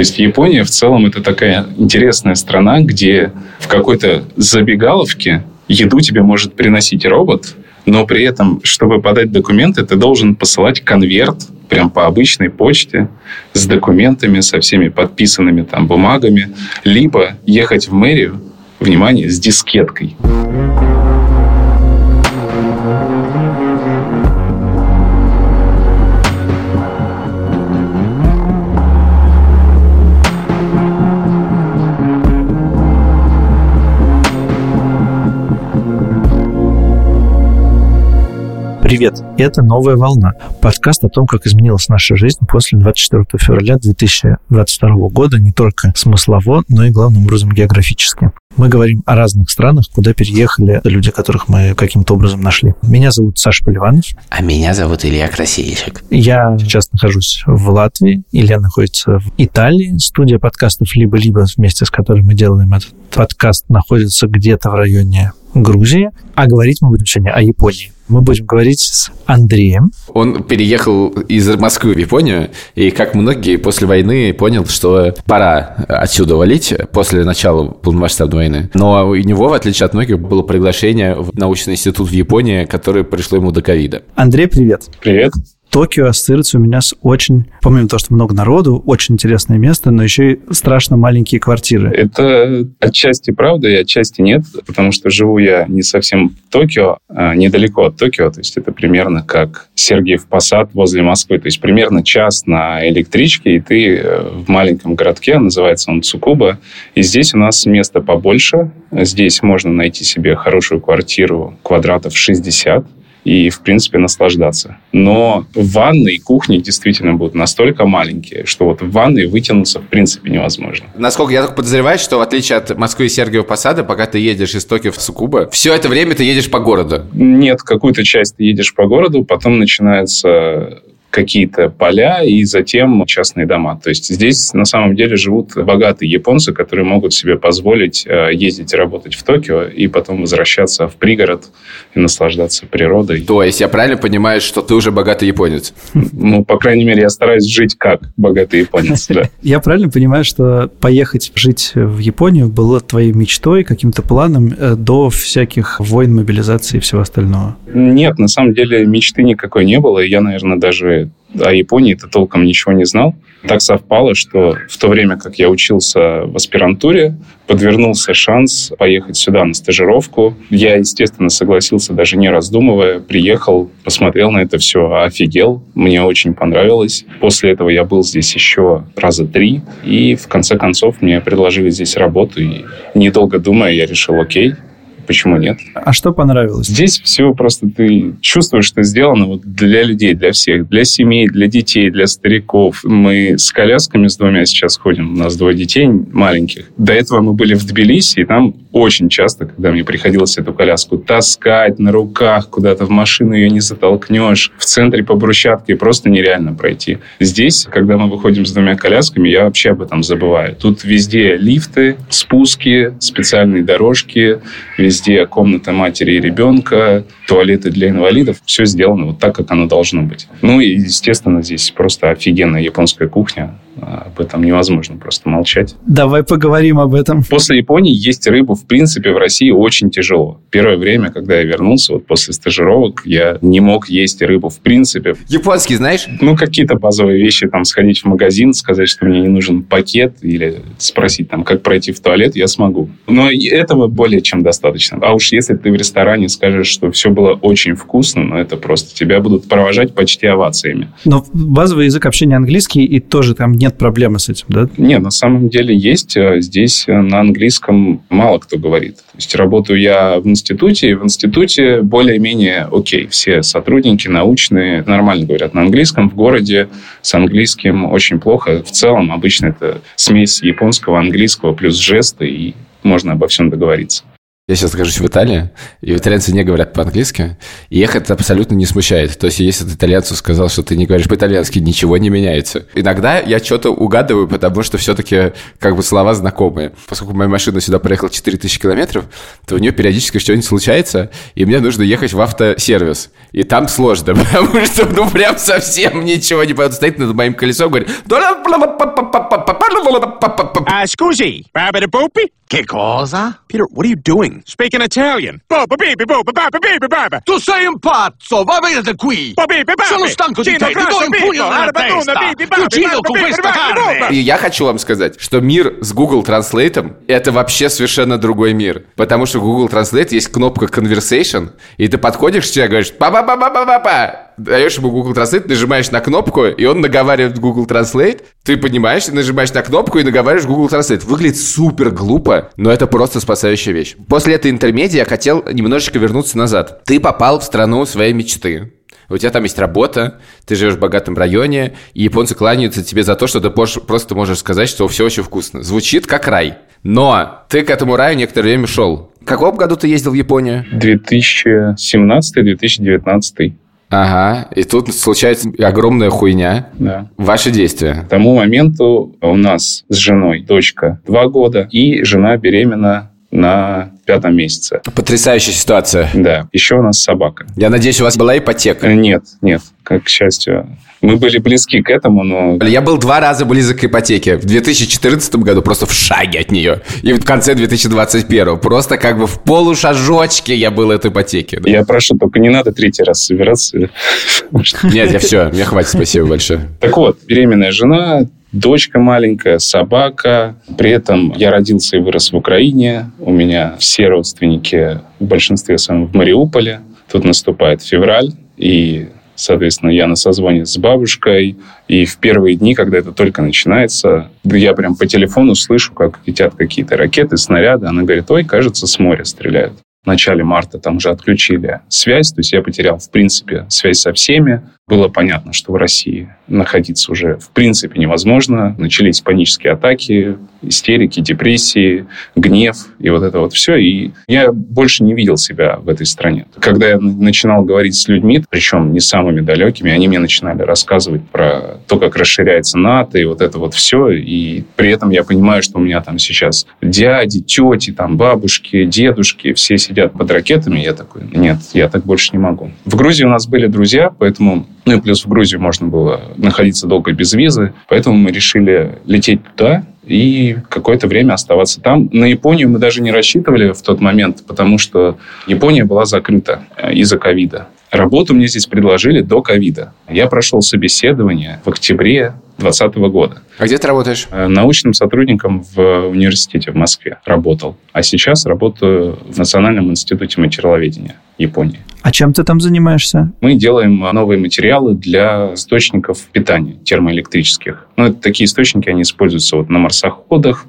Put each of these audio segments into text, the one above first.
То есть Япония в целом это такая интересная страна, где в какой-то забегаловке еду тебе может приносить робот, но при этом, чтобы подать документы, ты должен посылать конверт прям по обычной почте с документами, со всеми подписанными там бумагами, либо ехать в мэрию, внимание, с дискеткой. Привет, это «Новая волна» – подкаст о том, как изменилась наша жизнь после 24 февраля 2022 года не только смыслово, но и главным образом географически. Мы говорим о разных странах, куда переехали люди, которых мы каким-то образом нашли. Меня зовут Саша Поливанов. А меня зовут Илья Красильщик. Я сейчас нахожусь в Латвии, Илья находится в Италии. Студия подкастов «Либо-либо», вместе с которой мы делаем этот подкаст, находится где-то в районе Грузии. А говорить мы будем сегодня о Японии мы будем говорить с Андреем. Он переехал из Москвы в Японию, и, как многие, после войны понял, что пора отсюда валить после начала полномасштабной войны. Но у него, в отличие от многих, было приглашение в научный институт в Японии, которое пришло ему до ковида. Андрей, привет. Привет. Токио ассоциируется у меня с очень, помимо того, что много народу, очень интересное место, но еще и страшно маленькие квартиры. Это отчасти правда и отчасти нет, потому что живу я не совсем в Токио, а недалеко от Токио, то есть это примерно как Сергиев Посад возле Москвы, то есть примерно час на электричке, и ты э, в маленьком городке, называется он Цукуба, и здесь у нас место побольше, здесь можно найти себе хорошую квартиру квадратов 60, и, в принципе, наслаждаться. Но ванны и кухни действительно будут настолько маленькие, что вот в ванной вытянуться, в принципе, невозможно. Насколько я только подозреваю, что в отличие от Москвы и Сергиева Посада, пока ты едешь из Токио в Сукуба, все это время ты едешь по городу. Нет, какую-то часть ты едешь по городу, потом начинается какие-то поля и затем частные дома. То есть здесь на самом деле живут богатые японцы, которые могут себе позволить э, ездить и работать в Токио и потом возвращаться в пригород и наслаждаться природой. То есть я правильно понимаю, что ты уже богатый японец? Ну, по крайней мере, я стараюсь жить как богатый японец, да. Я правильно понимаю, что поехать жить в Японию было твоей мечтой, каким-то планом э, до всяких войн, мобилизации и всего остального? Нет, на самом деле мечты никакой не было. Я, наверное, даже о Японии-то толком ничего не знал. Так совпало, что в то время, как я учился в аспирантуре, подвернулся шанс поехать сюда на стажировку. Я, естественно, согласился, даже не раздумывая, приехал, посмотрел на это все, офигел, мне очень понравилось. После этого я был здесь еще раза три, и в конце концов мне предложили здесь работу, и недолго думая, я решил, окей, почему нет? А что понравилось? Здесь все просто ты чувствуешь, что сделано вот для людей, для всех, для семей, для детей, для стариков. Мы с колясками с двумя сейчас ходим, у нас двое детей маленьких. До этого мы были в Тбилиси, и там очень часто, когда мне приходилось эту коляску таскать на руках куда-то в машину, ее не затолкнешь. В центре по брусчатке просто нереально пройти. Здесь, когда мы выходим с двумя колясками, я вообще об этом забываю. Тут везде лифты, спуски, специальные дорожки, везде везде комната матери и ребенка, туалеты для инвалидов. Все сделано вот так, как оно должно быть. Ну и, естественно, здесь просто офигенная японская кухня. Об этом невозможно просто молчать. Давай поговорим об этом. После Японии есть рыбу, в принципе, в России очень тяжело. Первое время, когда я вернулся, вот после стажировок, я не мог есть рыбу в принципе. Японский знаешь? Ну, какие-то базовые вещи, там, сходить в магазин, сказать, что мне не нужен пакет, или спросить, там, как пройти в туалет, я смогу. Но этого более чем достаточно. А уж если ты в ресторане скажешь, что все было очень вкусно, но это просто тебя будут провожать почти овациями. Но базовый язык общения английский, и тоже там нет проблемы с этим, да? Нет, на самом деле есть. А здесь на английском мало кто говорит. То есть работаю я в институте, и в институте более-менее окей. Все сотрудники научные нормально говорят на английском. В городе с английским очень плохо. В целом обычно это смесь японского, английского плюс жесты, и можно обо всем договориться. Я сейчас нахожусь в Италии, и итальянцы не говорят по-английски, и их это абсолютно не смущает. То есть, если ты итальянцу сказал, что ты не говоришь по-итальянски, ничего не меняется. Иногда я что-то угадываю, потому что все-таки как бы слова знакомые. Поскольку моя машина сюда проехала 4000 километров, то у нее периодически что-нибудь случается, и мне нужно ехать в автосервис. И там сложно, потому что, ну, прям совсем ничего не понятно. Стоит над моим колесом, говорит... Che cosa? Peter, what are you doing? Speaking Italian. Boba bibi boba baba bibi baba. Tu sei un pazzo, va via da qui! Bobibi babi. Sono stanco di te, ti do un pugno nella testa! bibi Ti uccido con bibi questa carne! boba. И я хочу вам сказать, что мир с Google Translate это вообще совершенно другой мир. Потому что в Google Translate есть кнопка Conversation, и ты подходишь к человеку и говоришь па па па па па па даешь ему Google Translate, нажимаешь на кнопку, и он наговаривает Google Translate, ты понимаешь, ты нажимаешь на кнопку и наговариваешь Google Translate. Выглядит супер глупо, но это просто спасающая вещь. После этой интермедии я хотел немножечко вернуться назад. Ты попал в страну своей мечты. У тебя там есть работа, ты живешь в богатом районе, и японцы кланяются тебе за то, что ты просто можешь сказать, что все очень вкусно. Звучит как рай. Но ты к этому раю некоторое время шел. В каком году ты ездил в Японию? 2017-2019, Ага, и тут случается огромная хуйня. да. Ваши действия. К тому моменту у нас с женой дочка два года, и жена беременна на пятом месяце. Потрясающая ситуация. Да, еще у нас собака. Я надеюсь, у вас была ипотека. Э, Нет, нет, как к счастью. Мы были близки к этому, но Я был два раза близок к ипотеке. В 2014 году просто в шаге от нее. И в конце 2021. Просто как бы в полушажочке я был от ипотеки. я прошу, только не надо третий раз собираться. Нет, я все, мне хватит, спасибо большое. Так вот, беременная жена, дочка маленькая, собака. При этом я родился и вырос в Украине. У меня все родственники в большинстве своем в Мариуполе. Тут наступает февраль, и, соответственно, я на созвоне с бабушкой. И в первые дни, когда это только начинается, я прям по телефону слышу, как летят какие-то ракеты, снаряды. Она говорит, ой, кажется, с моря стреляют. В начале марта там уже отключили связь, то есть я потерял, в принципе, связь со всеми. Было понятно, что в России находиться уже в принципе невозможно. Начались панические атаки, истерики, депрессии, гнев и вот это вот все. И я больше не видел себя в этой стране. Когда я начинал говорить с людьми, причем не самыми далекими, они мне начинали рассказывать про то, как расширяется НАТО и вот это вот все. И при этом я понимаю, что у меня там сейчас дяди, тети, там бабушки, дедушки, все сидят под ракетами. Я такой, нет, я так больше не могу. В Грузии у нас были друзья, поэтому ну и плюс в Грузию можно было находиться долго без визы. Поэтому мы решили лететь туда и какое-то время оставаться там. На Японию мы даже не рассчитывали в тот момент, потому что Япония была закрыта э, из-за ковида. Работу мне здесь предложили до ковида. Я прошел собеседование в октябре 2020 года. А где ты работаешь? Э, Научным сотрудником в университете в Москве работал. А сейчас работаю в Национальном институте материаловедения Японии. А чем ты там занимаешься? Мы делаем а, новые материалы для источников питания термоэлектрических. Ну, это такие источники, они используются вот на марсоходах,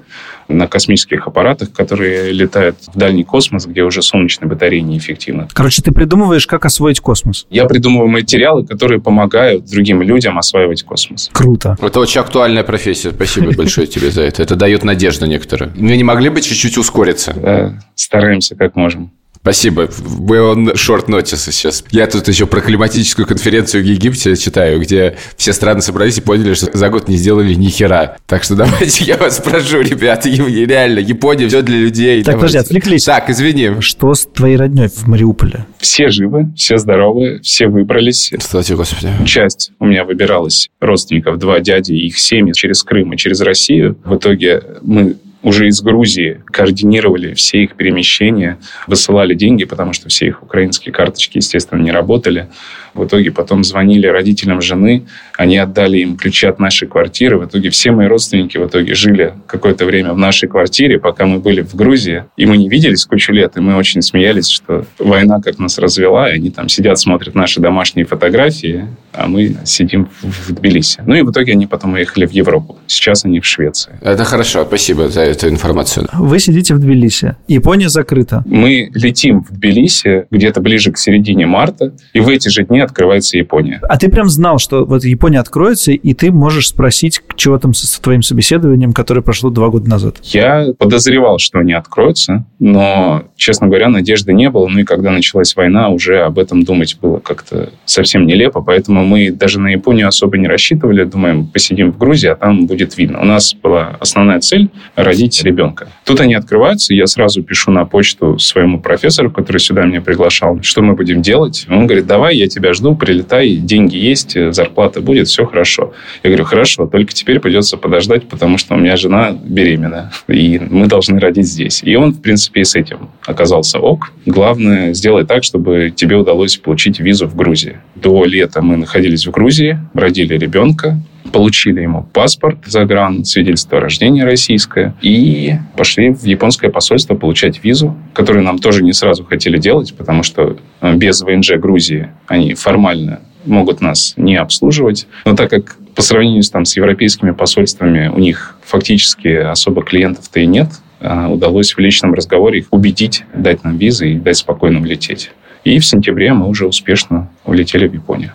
на космических аппаратах, которые летают в дальний космос, где уже солнечные батареи неэффективны. Короче, ты придумываешь, как освоить космос. Я придумываю материалы, которые помогают другим людям осваивать космос. Круто. Это очень актуальная профессия. Спасибо большое тебе за это. Это дает надежду некоторую. Мы не могли бы чуть-чуть ускориться? Да, стараемся как можем. Спасибо. Мы on short notice сейчас. Я тут еще про климатическую конференцию в Египте читаю, где все страны собрались и поняли, что за год не сделали ни хера. Так что давайте я вас прошу, ребята, реально, Япония все для людей. Так, подожди, Давайте. отвлеклись. Так, извини. Что с твоей родней в Мариуполе? Все живы, все здоровы, все выбрались. Тебе, Господи. Часть у меня выбиралась родственников, два дяди и их семьи через Крым и через Россию. В итоге мы уже из Грузии координировали все их перемещения, высылали деньги, потому что все их украинские карточки, естественно, не работали. В итоге потом звонили родителям жены, они отдали им ключи от нашей квартиры. В итоге все мои родственники в итоге жили какое-то время в нашей квартире, пока мы были в Грузии. И мы не виделись кучу лет, и мы очень смеялись, что война как нас развела, и они там сидят, смотрят наши домашние фотографии, а мы сидим в Тбилиси. Ну и в итоге они потом уехали в Европу. Сейчас они в Швеции. Это хорошо, спасибо за эту информацию? Вы сидите в Тбилиси. Япония закрыта. Мы летим в Тбилиси где-то ближе к середине марта, и в эти же дни открывается Япония. А ты прям знал, что вот Япония откроется, и ты можешь спросить, чего там со твоим собеседованием, которое прошло два года назад? Я подозревал, что они откроются, но, честно говоря, надежды не было. Ну и когда началась война, уже об этом думать было как-то совсем нелепо, поэтому мы даже на Японию особо не рассчитывали. Думаем, посидим в Грузии, а там будет видно. У нас была основная цель – родить ребенка. Тут они открываются, я сразу пишу на почту своему профессору, который сюда меня приглашал, что мы будем делать. Он говорит, давай, я тебя жду, прилетай, деньги есть, зарплата будет, все хорошо. Я говорю, хорошо, только теперь придется подождать, потому что у меня жена беременна, и мы должны родить здесь. И он, в принципе, и с этим оказался ок. Главное, сделай так, чтобы тебе удалось получить визу в Грузии. До лета мы находились в Грузии, родили ребенка, получили ему паспорт за гран, свидетельство о рождении российское, и пошли в японское посольство получать визу, которую нам тоже не сразу хотели делать, потому что э, без ВНЖ Грузии они формально могут нас не обслуживать. Но так как по сравнению с, там, с европейскими посольствами у них фактически особо клиентов-то и нет, э, удалось в личном разговоре их убедить дать нам визы и дать спокойно улететь. И в сентябре мы уже успешно улетели в Японию.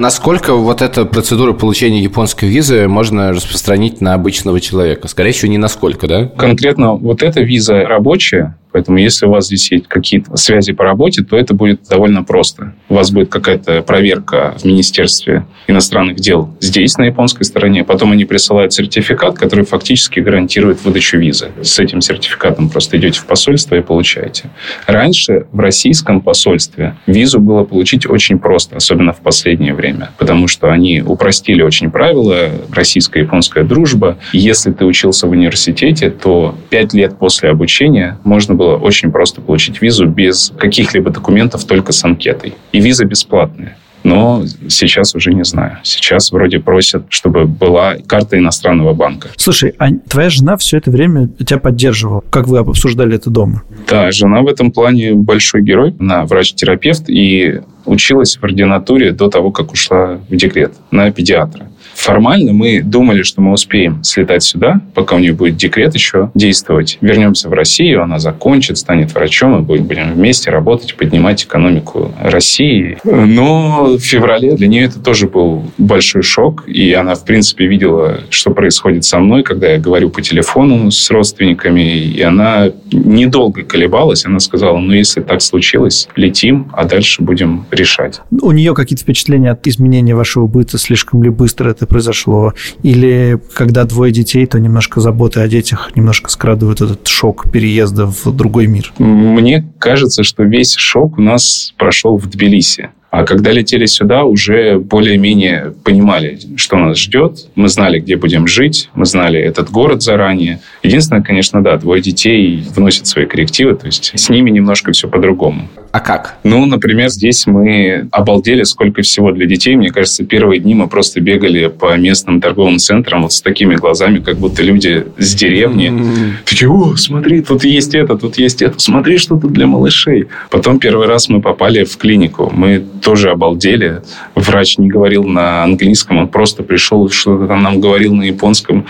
Насколько вот эта процедура получения японской визы можно распространить на обычного человека? Скорее всего, не насколько, да? Конкретно вот эта виза рабочая, Поэтому если у вас здесь есть какие-то связи по работе, то это будет довольно просто. У вас будет какая-то проверка в Министерстве иностранных дел здесь, на японской стороне. Потом они присылают сертификат, который фактически гарантирует выдачу визы. С этим сертификатом просто идете в посольство и получаете. Раньше в российском посольстве визу было получить очень просто, особенно в последнее время, потому что они упростили очень правила, российско-японская дружба. Если ты учился в университете, то пять лет после обучения можно было очень просто получить визу без каких-либо документов, только с анкетой. И виза бесплатная. Но сейчас уже не знаю. Сейчас вроде просят, чтобы была карта иностранного банка. Слушай, а твоя жена все это время тебя поддерживала? Как вы обсуждали это дома? Да, жена в этом плане большой герой. Она врач-терапевт и училась в ординатуре до того, как ушла в декрет на педиатра. Формально мы думали, что мы успеем слетать сюда, пока у нее будет декрет еще действовать. Вернемся в Россию, она закончит, станет врачом, и будем вместе работать, поднимать экономику России. Но в феврале для нее это тоже был большой шок, и она, в принципе, видела, что происходит со мной, когда я говорю по телефону с родственниками, и она недолго колебалась, она сказала, ну, если так случилось, летим, а дальше будем решать. У нее какие-то впечатления от изменения вашего быта слишком ли быстро это произошло? Или когда двое детей, то немножко заботы о детях немножко скрадывают этот шок переезда в другой мир? Мне кажется, что весь шок у нас прошел в Тбилиси. А когда летели сюда, уже более-менее понимали, что нас ждет. Мы знали, где будем жить, мы знали этот город заранее. Единственное, конечно, да, двое детей вносят свои коррективы, то есть с ними немножко все по-другому. А как? Ну, например, здесь мы обалдели, сколько всего для детей. Мне кажется, первые дни мы просто бегали по местным торговым центрам вот с такими глазами, как будто люди с деревни. Mm-hmm. Такие, о, смотри, тут есть это, тут есть это. Смотри, что тут для малышей. Потом первый раз мы попали в клинику. Мы тоже обалдели. Врач не говорил на английском, он просто пришел что-то там нам говорил на японском.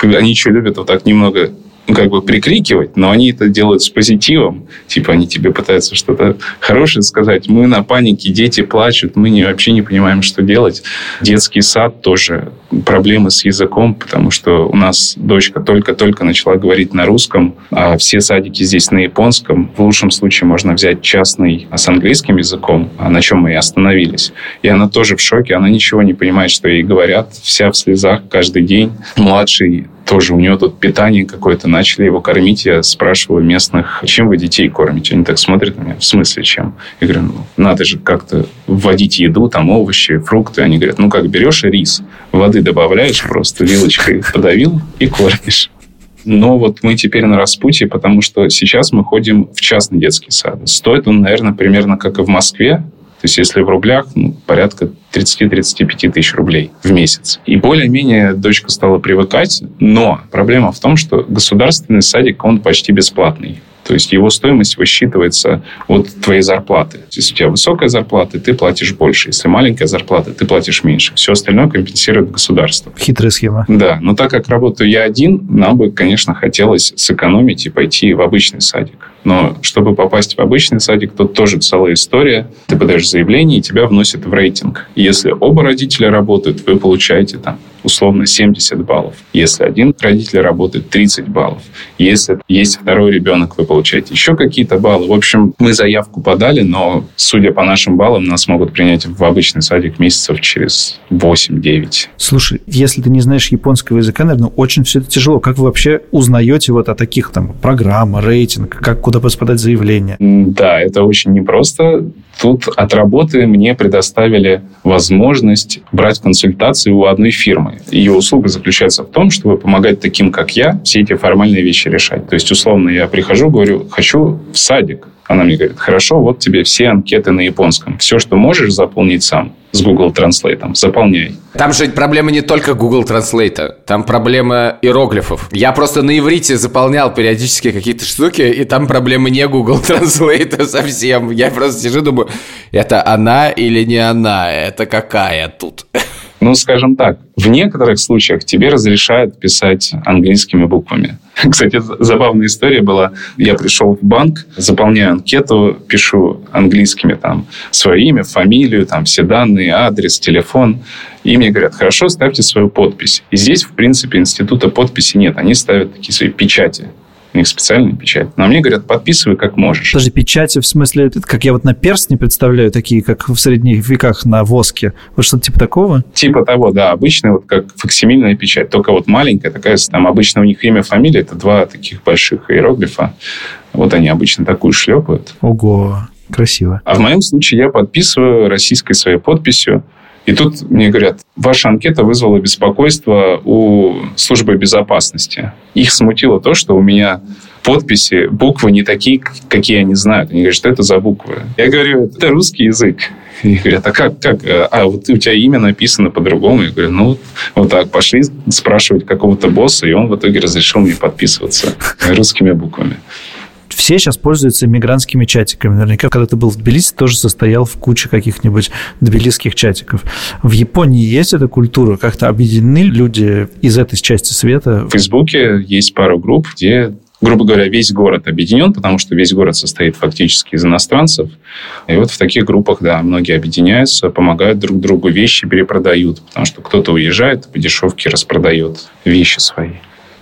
Они что любят вот так немного ну, как бы прикрикивать, но они это делают с позитивом. Типа они тебе пытаются что-то хорошее сказать. Мы на панике, дети плачут, мы не, вообще не понимаем, что делать. Детский сад тоже проблемы с языком, потому что у нас дочка только-только начала говорить на русском, а все садики здесь на японском. В лучшем случае можно взять частный с английским языком, а на чем мы и остановились. И она тоже в шоке, она ничего не понимает, что ей говорят, вся в слезах каждый день. Младший тоже у него тут питание какое-то, начали его кормить. Я спрашиваю местных, чем вы детей кормите? Они так смотрят на меня, в смысле чем? Я говорю, ну, надо же как-то вводить еду, там овощи, фрукты. Они говорят, ну как, берешь рис, воды добавляешь просто, вилочкой подавил и кормишь. Но вот мы теперь на распутье, потому что сейчас мы ходим в частный детский сад. Стоит он, наверное, примерно как и в Москве, то есть, если в рублях, ну, порядка 30-35 тысяч рублей в месяц. И более-менее дочка стала привыкать, но проблема в том, что государственный садик, он почти бесплатный. То есть его стоимость высчитывается от твоей зарплаты. Если у тебя высокая зарплата, ты платишь больше. Если маленькая зарплата, ты платишь меньше. Все остальное компенсирует государство. Хитрая схема. Да, но так как работаю я один, нам бы, конечно, хотелось сэкономить и пойти в обычный садик. Но чтобы попасть в обычный садик, тут тоже целая история. Ты подаешь заявление, и тебя вносят в рейтинг. Если оба родителя работают, вы получаете там условно 70 баллов. Если один родитель работает, 30 баллов. Если есть второй ребенок, вы получаете еще какие-то баллы. В общем, мы заявку подали, но, судя по нашим баллам, нас могут принять в обычный садик месяцев через 8-9. Слушай, если ты не знаешь японского языка, наверное, очень все это тяжело. Как вы вообще узнаете вот о таких там программа, рейтинг, как куда подать заявление? Да, это очень непросто. Тут от работы мне предоставили возможность брать консультации у одной фирмы. Ее услуга заключается в том, чтобы помогать таким, как я, все эти формальные вещи решать. То есть, условно, я прихожу, говорю, хочу в садик. Она мне говорит, хорошо, вот тебе все анкеты на японском. Все, что можешь заполнить сам с Google Translate, заполняй. Там же проблема не только Google Translate, там проблема иероглифов. Я просто на иврите заполнял периодически какие-то штуки, и там проблема не Google Translate совсем. Я просто сижу думаю, это она или не она? Это какая тут? Ну, скажем так, в некоторых случаях тебе разрешают писать английскими буквами. Кстати, забавная история была. Я пришел в банк, заполняю анкету, пишу английскими там свое имя, фамилию, там все данные, адрес, телефон. И мне говорят, хорошо, ставьте свою подпись. И здесь, в принципе, института подписи нет. Они ставят такие свои печати. У них специальная печать. Но мне говорят, подписывай как можешь. Подожди, печати в смысле, как я вот на перстне представляю, такие, как в средних веках на воске. Вот что-то типа такого? Типа того, да. Обычная вот как факсимильная печать. Только вот маленькая такая, там обычно у них имя, фамилия. Это два таких больших иероглифа. Вот они обычно такую шлепают. Ого, красиво. А в моем случае я подписываю российской своей подписью. И тут мне говорят, ваша анкета вызвала беспокойство у службы безопасности. Их смутило то, что у меня подписи, буквы не такие, какие они знают. Они говорят, что это за буквы? Я говорю, это русский язык. И говорят, а как, как? А вот у тебя имя написано по-другому. Я говорю, ну, вот так, пошли спрашивать какого-то босса, и он в итоге разрешил мне подписываться русскими буквами все сейчас пользуются мигрантскими чатиками. Наверняка, когда ты был в Тбилиси, тоже состоял в куче каких-нибудь тбилисских чатиков. В Японии есть эта культура? Как-то объединены люди из этой части света? В Фейсбуке есть пару групп, где грубо говоря, весь город объединен, потому что весь город состоит фактически из иностранцев. И вот в таких группах, да, многие объединяются, помогают друг другу, вещи перепродают, потому что кто-то уезжает, по дешевке распродает вещи свои.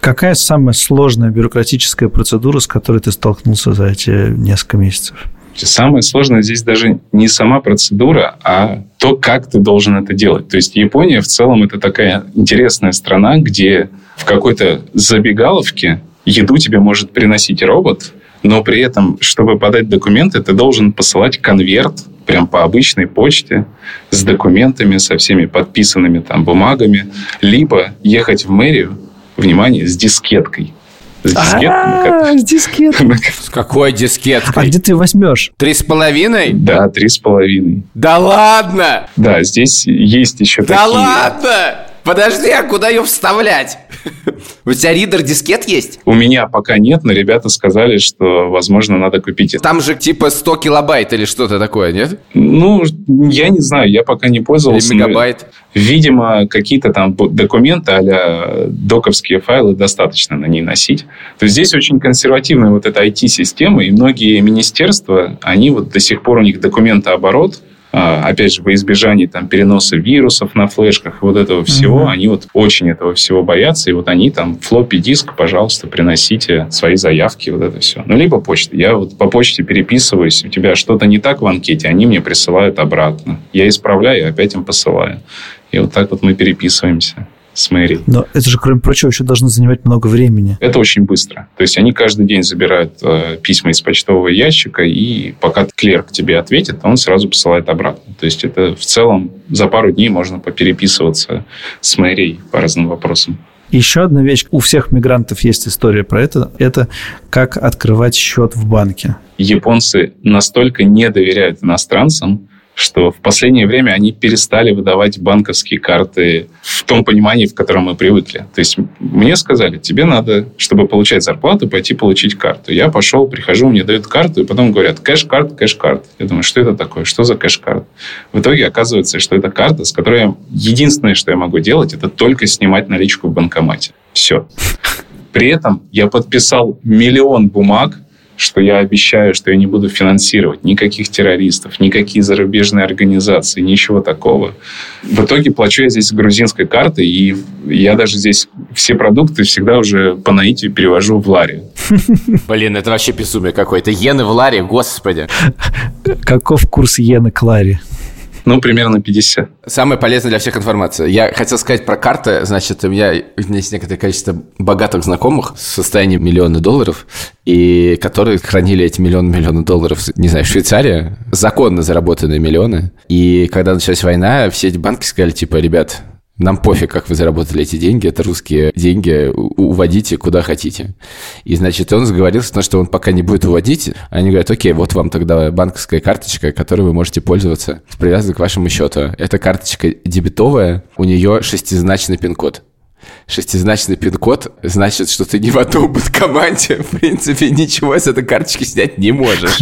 Какая самая сложная бюрократическая процедура, с которой ты столкнулся за эти несколько месяцев? Самое сложное здесь даже не сама процедура, а то, как ты должен это делать. То есть Япония в целом это такая интересная страна, где в какой-то забегаловке еду тебе может приносить робот, но при этом, чтобы подать документы, ты должен посылать конверт прям по обычной почте с документами, со всеми подписанными там бумагами, либо ехать в мэрию, внимание, с дискеткой. С дискеткой. А, с дискеткой. С какой дискеткой? А где ты возьмешь? Три с половиной? Да, три с половиной. Да ладно! Да, здесь есть еще такие... Да ладно! Подожди, а куда ее вставлять? У тебя ридер дискет есть? У меня пока нет, но ребята сказали, что, возможно, надо купить это. Там же типа 100 килобайт или что-то такое, нет? Ну, я не знаю, я пока не пользовался. Или мегабайт? Видимо, какие-то там документы а доковские файлы достаточно на ней носить. То есть здесь очень консервативная вот эта IT-система, и многие министерства, они вот до сих пор у них документооборот – опять же, во избежание там, переноса вирусов на флешках, вот этого всего, mm-hmm. они вот очень этого всего боятся, и вот они там флоппи диск, пожалуйста, приносите свои заявки, вот это все. Ну, либо почта. Я вот по почте переписываюсь, у тебя что-то не так в анкете, они мне присылают обратно. Я исправляю, опять им посылаю. И вот так вот мы переписываемся с мэрией. Но это же, кроме прочего, еще должно занимать много времени. Это очень быстро. То есть они каждый день забирают э, письма из почтового ящика, и пока клерк тебе ответит, он сразу посылает обратно. То есть это в целом за пару дней можно попереписываться с мэрией по разным вопросам. Еще одна вещь. У всех мигрантов есть история про это. Это как открывать счет в банке. Японцы настолько не доверяют иностранцам, что в последнее время они перестали выдавать банковские карты в том понимании, в котором мы привыкли. То есть мне сказали, тебе надо, чтобы получать зарплату, пойти получить карту. Я пошел, прихожу, мне дают карту, и потом говорят, cash card, cash card. Я думаю, что это такое? Что за cash card? В итоге оказывается, что это карта, с которой я... единственное, что я могу делать, это только снимать наличку в банкомате. Все. При этом я подписал миллион бумаг, что я обещаю, что я не буду финансировать никаких террористов, никакие зарубежные организации, ничего такого. В итоге плачу я здесь грузинской картой, и я даже здесь все продукты всегда уже по наитию перевожу в лари. Блин, это вообще безумие какое-то. Иены в ларе, господи. Каков курс иены к ларе? Ну, примерно 50. Самая полезная для всех информация. Я хотел сказать про карты. Значит, у меня, есть некоторое количество богатых знакомых с состоянием миллиона долларов, и которые хранили эти миллионы миллионы долларов, не знаю, в Швейцарии, законно заработанные миллионы. И когда началась война, все эти банки сказали, типа, ребят, нам пофиг, как вы заработали эти деньги, это русские деньги, уводите куда хотите. И, значит, он сговорился, потому что он пока не будет уводить. Они говорят, окей, вот вам тогда банковская карточка, которой вы можете пользоваться, привязана к вашему счету. Эта карточка дебетовая, у нее шестизначный пин-код шестизначный пин-код, значит, что ты не в одном банкомате, в принципе, ничего с этой карточки снять не можешь.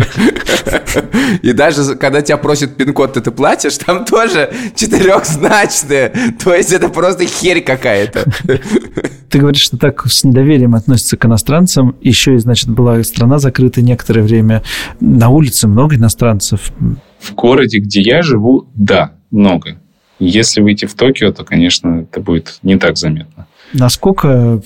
И даже когда тебя просят пин-код, ты, ты платишь, там тоже четырехзначные. То есть это просто херь какая-то. Ты говоришь, что так с недоверием относятся к иностранцам. Еще и, значит, была страна закрыта некоторое время. На улице много иностранцев. В городе, где я живу, да, много. Если выйти в Токио, то, конечно, это будет не так заметно. Насколько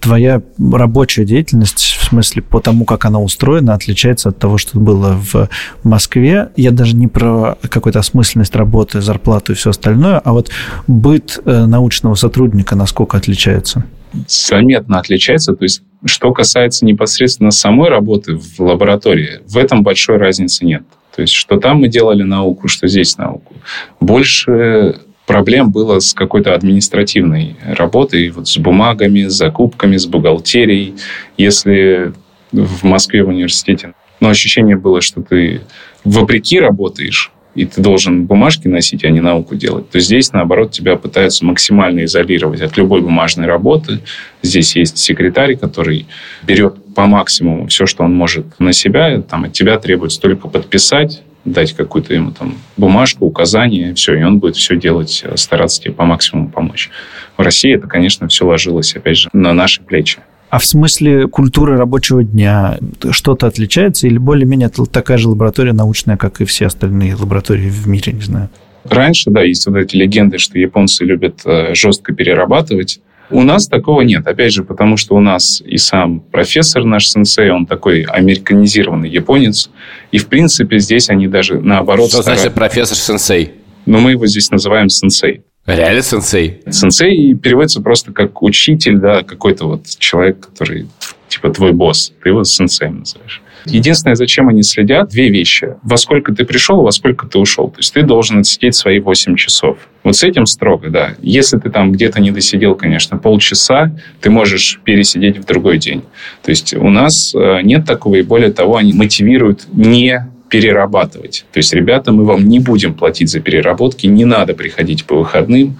твоя рабочая деятельность, в смысле по тому, как она устроена, отличается от того, что было в Москве? Я даже не про какую-то осмысленность работы, зарплату и все остальное, а вот быт э, научного сотрудника насколько отличается? Заметно отличается. То есть, что касается непосредственно самой работы в лаборатории, в этом большой разницы нет. То есть, что там мы делали науку, что здесь науку. Больше проблем было с какой-то административной работой, вот с бумагами, с закупками, с бухгалтерией. Если в Москве в университете, но ощущение было, что ты вопреки работаешь, и ты должен бумажки носить, а не науку делать, то здесь, наоборот, тебя пытаются максимально изолировать от любой бумажной работы. Здесь есть секретарь, который берет по максимуму все, что он может на себя. Там от тебя требуется только подписать, дать какую-то ему там бумажку, указание, все, и он будет все делать, э, стараться тебе по максимуму помочь. В России это, конечно, все ложилось, опять же, на наши плечи. А в смысле культуры рабочего дня что-то отличается или более-менее такая же лаборатория научная, как и все остальные лаборатории в мире, не знаю? Раньше, да, есть вот эти легенды, что японцы любят э, жестко перерабатывать. У нас такого нет. Опять же, потому что у нас и сам профессор наш сенсей, он такой американизированный японец. И, в принципе, здесь они даже наоборот... Что стараются... значит профессор сенсей? Но мы его здесь называем сенсей. Реально сенсей? Сенсей переводится просто как учитель, да, какой-то вот человек, который типа твой босс. Ты его сенсеем называешь. Единственное, зачем они следят, две вещи. Во сколько ты пришел, во сколько ты ушел. То есть ты должен отсидеть свои 8 часов. Вот с этим строго, да. Если ты там где-то не досидел, конечно, полчаса, ты можешь пересидеть в другой день. То есть у нас э, нет такого, и более того, они мотивируют не перерабатывать. То есть, ребята, мы вам не будем платить за переработки, не надо приходить по выходным,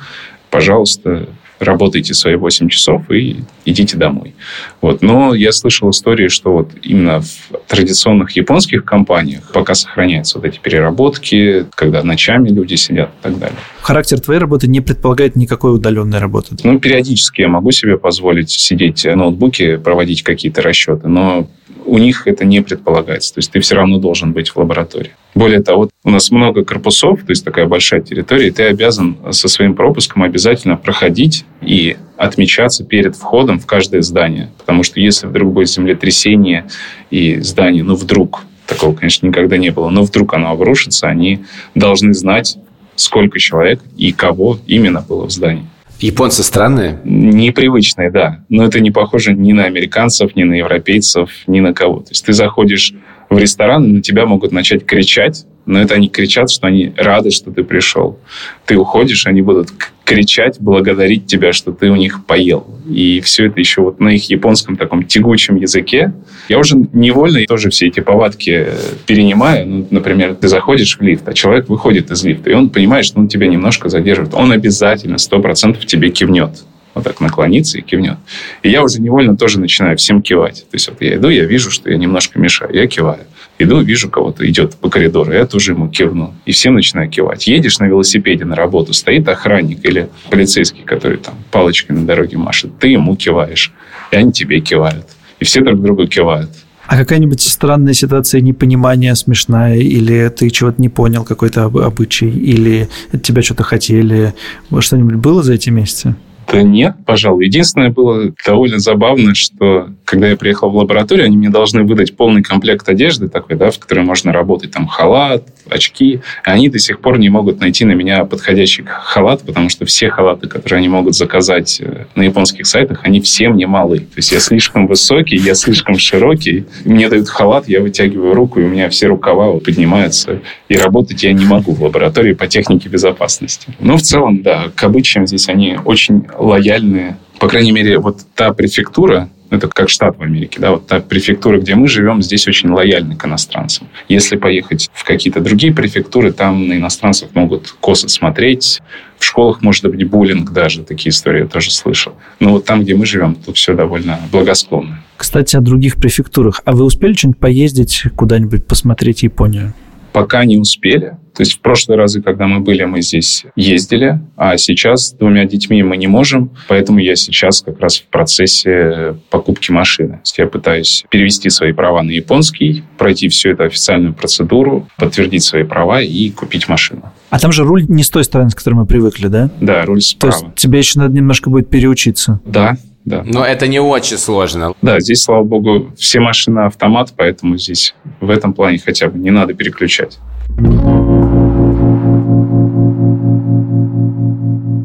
пожалуйста, работайте свои 8 часов и идите домой. Вот. Но я слышал истории, что вот именно в традиционных японских компаниях пока сохраняются вот эти переработки, когда ночами люди сидят и так далее. Характер твоей работы не предполагает никакой удаленной работы? Ну, периодически я могу себе позволить сидеть в ноутбуке, проводить какие-то расчеты, но у них это не предполагается. То есть ты все равно должен быть в лаборатории. Более того, у нас много корпусов, то есть такая большая территория, и ты обязан со своим пропуском обязательно проходить и отмечаться перед входом в каждое здание. Потому что если вдруг будет землетрясение и здание, ну вдруг, такого, конечно, никогда не было, но вдруг оно обрушится, они должны знать, сколько человек и кого именно было в здании. Японцы странные? Непривычные, да. Но это не похоже ни на американцев, ни на европейцев, ни на кого. То есть ты заходишь в ресторан, и на тебя могут начать кричать, но это они кричат, что они рады, что ты пришел. Ты уходишь, они будут кричать, благодарить тебя, что ты у них поел. И все это еще вот на их японском таком тягучем языке. Я уже невольно тоже все эти повадки перенимаю. Ну, например, ты заходишь в лифт, а человек выходит из лифта, и он понимает, что он тебя немножко задерживает. Он обязательно, сто процентов тебе кивнет вот так наклонится и кивнет. И я уже невольно тоже начинаю всем кивать. То есть вот я иду, я вижу, что я немножко мешаю, я киваю. Иду, вижу, кого-то идет по коридору, я тоже ему кивну. И всем начинаю кивать. Едешь на велосипеде на работу, стоит охранник или полицейский, который там палочкой на дороге машет, ты ему киваешь, и они тебе кивают. И все друг другу кивают. А какая-нибудь странная ситуация непонимания смешная, или ты чего-то не понял, какой-то обычай, или от тебя что-то хотели, что-нибудь было за эти месяцы? Да нет, пожалуй. Единственное было довольно забавно, что когда я приехал в лабораторию, они мне должны выдать полный комплект одежды такой, да, в которой можно работать, там халат, очки. И они до сих пор не могут найти на меня подходящий халат, потому что все халаты, которые они могут заказать э, на японских сайтах, они все мне малы. То есть я слишком высокий, я слишком широкий. Мне дают халат, я вытягиваю руку, и у меня все рукава поднимаются. И работать я не могу в лаборатории по технике безопасности. Но в целом, да, к обычаям здесь они очень лояльные. По крайней мере, вот та префектура, это как штат в Америке, да, вот та префектура, где мы живем, здесь очень лояльны к иностранцам. Если поехать в какие-то другие префектуры, там на иностранцев могут косо смотреть, в школах может быть буллинг даже, такие истории я тоже слышал. Но вот там, где мы живем, тут все довольно благосклонно. Кстати, о других префектурах. А вы успели что-нибудь поездить куда-нибудь, посмотреть Японию? Пока не успели. То есть в прошлые разы, когда мы были, мы здесь ездили, а сейчас с двумя детьми мы не можем, поэтому я сейчас как раз в процессе покупки машины. То есть я пытаюсь перевести свои права на японский, пройти всю эту официальную процедуру, подтвердить свои права и купить машину. А там же руль не с той стороны, с которой мы привыкли, да? Да, руль справа. То есть тебе еще надо немножко будет переучиться. Да, да. Но это не очень сложно. Да, здесь, слава богу, все машины автомат, поэтому здесь в этом плане хотя бы не надо переключать.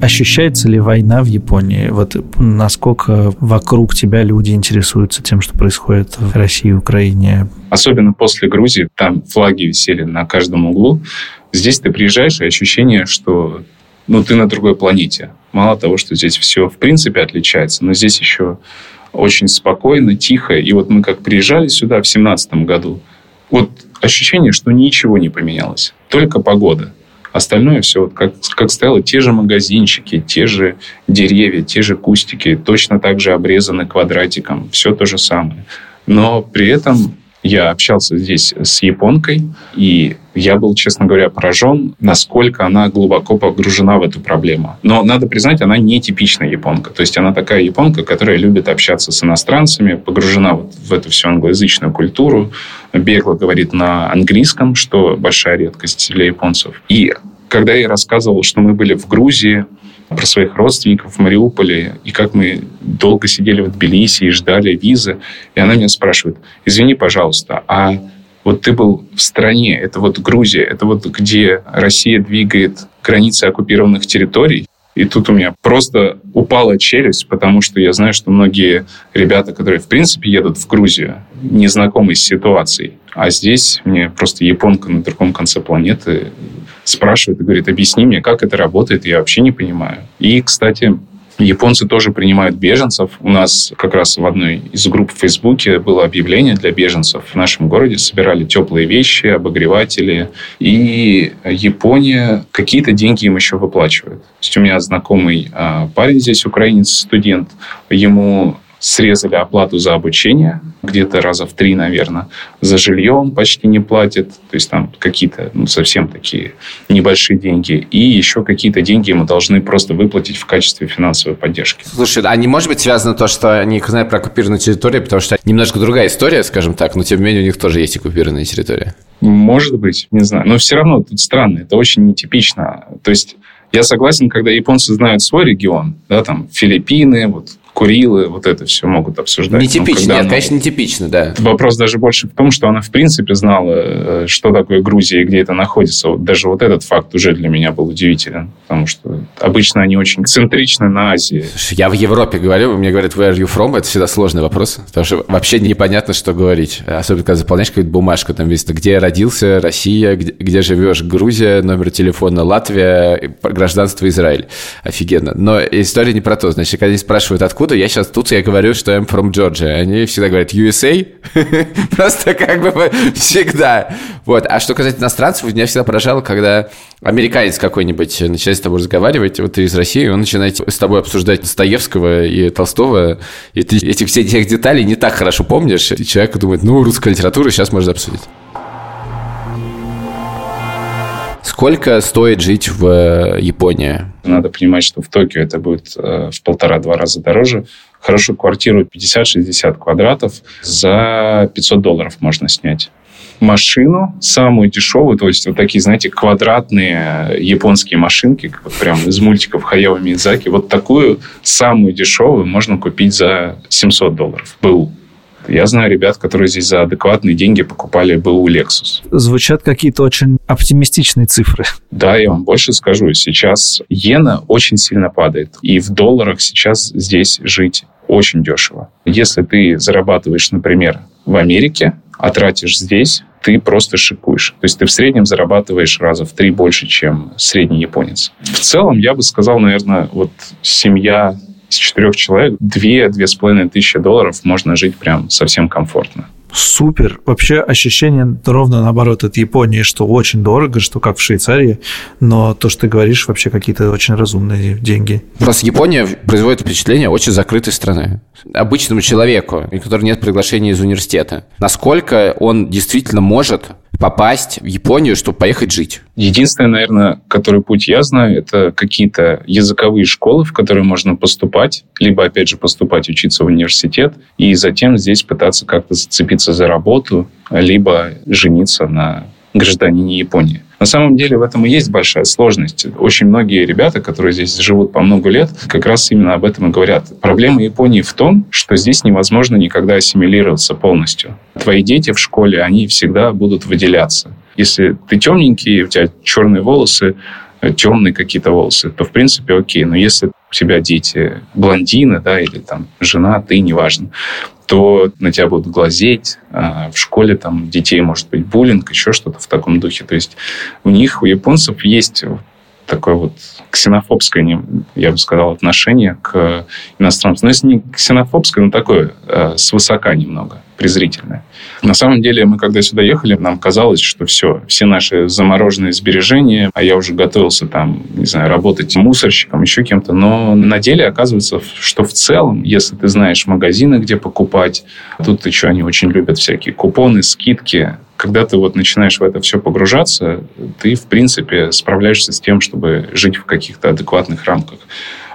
Ощущается ли война в Японии? Вот насколько вокруг тебя люди интересуются тем, что происходит в России и Украине? Особенно после Грузии, там флаги висели на каждом углу. Здесь ты приезжаешь, и ощущение, что ну, ты на другой планете. Мало того, что здесь все в принципе отличается, но здесь еще очень спокойно, тихо. И вот мы как приезжали сюда в семнадцатом году, вот ощущение, что ничего не поменялось, только погода. Остальное все вот как, как стояло, те же магазинчики, те же деревья, те же кустики, точно так же обрезаны квадратиком, все то же самое. Но при этом я общался здесь с японкой, и я был, честно говоря, поражен, насколько она глубоко погружена в эту проблему. Но надо признать, она не типичная японка. То есть она такая японка, которая любит общаться с иностранцами, погружена вот в эту всю англоязычную культуру, бегло говорит на английском, что большая редкость для японцев. И когда я рассказывал, что мы были в Грузии, про своих родственников в Мариуполе, и как мы долго сидели в Тбилиси и ждали визы. И она меня спрашивает, извини, пожалуйста, а вот ты был в стране, это вот Грузия, это вот где Россия двигает границы оккупированных территорий, и тут у меня просто упала челюсть, потому что я знаю, что многие ребята, которые в принципе едут в Грузию, не знакомы с ситуацией. А здесь мне просто японка на другом конце планеты спрашивает и говорит, объясни мне, как это работает, я вообще не понимаю. И, кстати, Японцы тоже принимают беженцев. У нас как раз в одной из групп в Фейсбуке было объявление для беженцев в нашем городе. Собирали теплые вещи, обогреватели. И Япония какие-то деньги им еще выплачивает. То есть у меня знакомый а, парень здесь, украинец, студент. Ему срезали оплату за обучение, где-то раза в три, наверное. За жилье он почти не платит, то есть там какие-то ну, совсем такие небольшие деньги. И еще какие-то деньги ему должны просто выплатить в качестве финансовой поддержки. Слушай, а не может быть связано то, что они знают про оккупированную территорию, потому что немножко другая история, скажем так, но тем не менее у них тоже есть оккупированная территория? Может быть, не знаю. Но все равно тут странно, это очень нетипично. То есть я согласен, когда японцы знают свой регион, да, там Филиппины, вот Курилы, вот это все могут обсуждать. Нетипично, ну, нет, она... конечно, нетипично, да. Вопрос даже больше в том, что она в принципе знала, э, что такое Грузия и где это находится. Вот даже вот этот факт уже для меня был удивителен, потому что обычно они очень центричны на Азии. Я в Европе говорю, мне говорят, where are you from? Это всегда сложный вопрос, потому что вообще непонятно, что говорить. Особенно, когда заполняешь какую-то бумажку, там весь где родился, Россия, где, где живешь, Грузия, номер телефона, Латвия, гражданство Израиль. Офигенно. Но история не про то. Значит, когда они спрашивают, откуда, я сейчас тут, я говорю, что I'm from Georgia. Они всегда говорят USA. Просто как бы всегда. Вот. А что касательно иностранцев, меня всегда поражало, когда американец какой-нибудь начинает с тобой разговаривать, вот ты из России, он начинает с тобой обсуждать Достоевского и Толстого, и ты этих всех деталей не так хорошо помнишь, и человек думает, ну, русская литература сейчас можно обсудить. Сколько стоит жить в э, Японии? Надо понимать, что в Токио это будет э, в полтора-два раза дороже. Хорошую квартиру 50-60 квадратов за 500 долларов можно снять машину, самую дешевую, то есть вот такие, знаете, квадратные японские машинки, вот прям из мультиков Хаяо Мидзаки, вот такую самую дешевую можно купить за 700 долларов. Был я знаю ребят, которые здесь за адекватные деньги покупали БУ Lexus. Звучат какие-то очень оптимистичные цифры. Да, я вам больше скажу. Сейчас иена очень сильно падает. И в долларах сейчас здесь жить очень дешево. Если ты зарабатываешь, например, в Америке, а тратишь здесь, ты просто шикуешь. То есть ты в среднем зарабатываешь раза в три больше, чем средний японец. В целом, я бы сказал, наверное, вот семья из четырех человек, две-две с половиной тысячи долларов можно жить прям совсем комфортно. Супер. Вообще ощущение ровно наоборот от Японии, что очень дорого, что как в Швейцарии, но то, что ты говоришь, вообще какие-то очень разумные деньги. Просто Япония производит впечатление очень закрытой страны. Обычному человеку, у которого нет приглашения из университета. Насколько он действительно может попасть в Японию, чтобы поехать жить? Единственное, наверное, который путь я знаю, это какие-то языковые школы, в которые можно поступать, либо, опять же, поступать учиться в университет, и затем здесь пытаться как-то зацепиться за работу, либо жениться на гражданине Японии. На самом деле в этом и есть большая сложность. Очень многие ребята, которые здесь живут по много лет, как раз именно об этом и говорят. Проблема Японии в том, что здесь невозможно никогда ассимилироваться полностью. Твои дети в школе, они всегда будут выделяться. Если ты темненький, у тебя черные волосы, темные какие-то волосы, то, в принципе, окей. Но если у тебя дети блондины, да, или там жена, ты, неважно, то на тебя будут глазеть. А в школе там детей может быть буллинг, еще что-то в таком духе. То есть у них, у японцев есть такое вот ксенофобское, я бы сказал, отношение к иностранцам. Но если не ксенофобское, но такое э, свысока немного презрительное. На самом деле, мы когда сюда ехали, нам казалось, что все, все наши замороженные сбережения, а я уже готовился там, не знаю, работать мусорщиком, еще кем-то, но на деле оказывается, что в целом, если ты знаешь магазины, где покупать, тут еще они очень любят всякие купоны, скидки, когда ты вот начинаешь в это все погружаться, ты, в принципе, справляешься с тем, чтобы жить в каких-то адекватных рамках.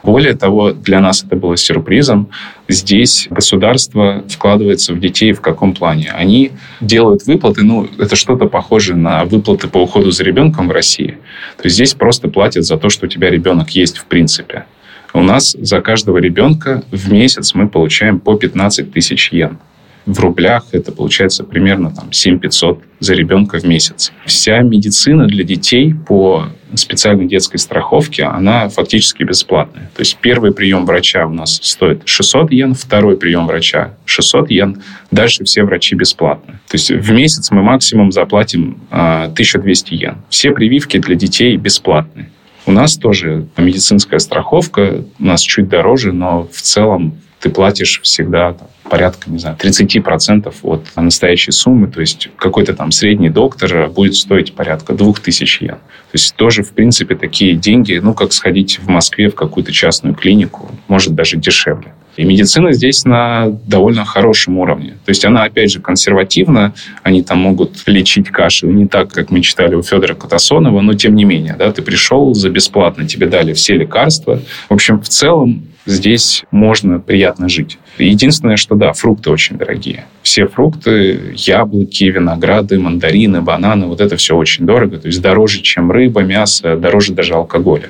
Более того, для нас это было сюрпризом. Здесь государство вкладывается в детей в каком плане? Они делают выплаты, ну, это что-то похожее на выплаты по уходу за ребенком в России. То есть здесь просто платят за то, что у тебя ребенок есть в принципе. У нас за каждого ребенка в месяц мы получаем по 15 тысяч йен в рублях это получается примерно там, 7 500 за ребенка в месяц. Вся медицина для детей по специальной детской страховке, она фактически бесплатная. То есть первый прием врача у нас стоит 600 йен, второй прием врача 600 йен, дальше все врачи бесплатны. То есть в месяц мы максимум заплатим 1200 а, йен. Все прививки для детей бесплатные. У нас тоже медицинская страховка, у нас чуть дороже, но в целом ты платишь всегда там, порядка, не знаю, 30% от настоящей суммы. То есть какой-то там средний доктор будет стоить порядка 2000 йен. То есть тоже, в принципе, такие деньги, ну, как сходить в Москве в какую-то частную клинику, может даже дешевле. И медицина здесь на довольно хорошем уровне. То есть она, опять же, консервативна. Они там могут лечить кашель не так, как мы читали у Федора Катасонова, но тем не менее, да, ты пришел за бесплатно, тебе дали все лекарства. В общем, в целом здесь можно приятно жить. Единственное, что да, фрукты очень дорогие. Все фрукты, яблоки, винограды, мандарины, бананы, вот это все очень дорого. То есть дороже, чем рыба, мясо, дороже даже алкоголя.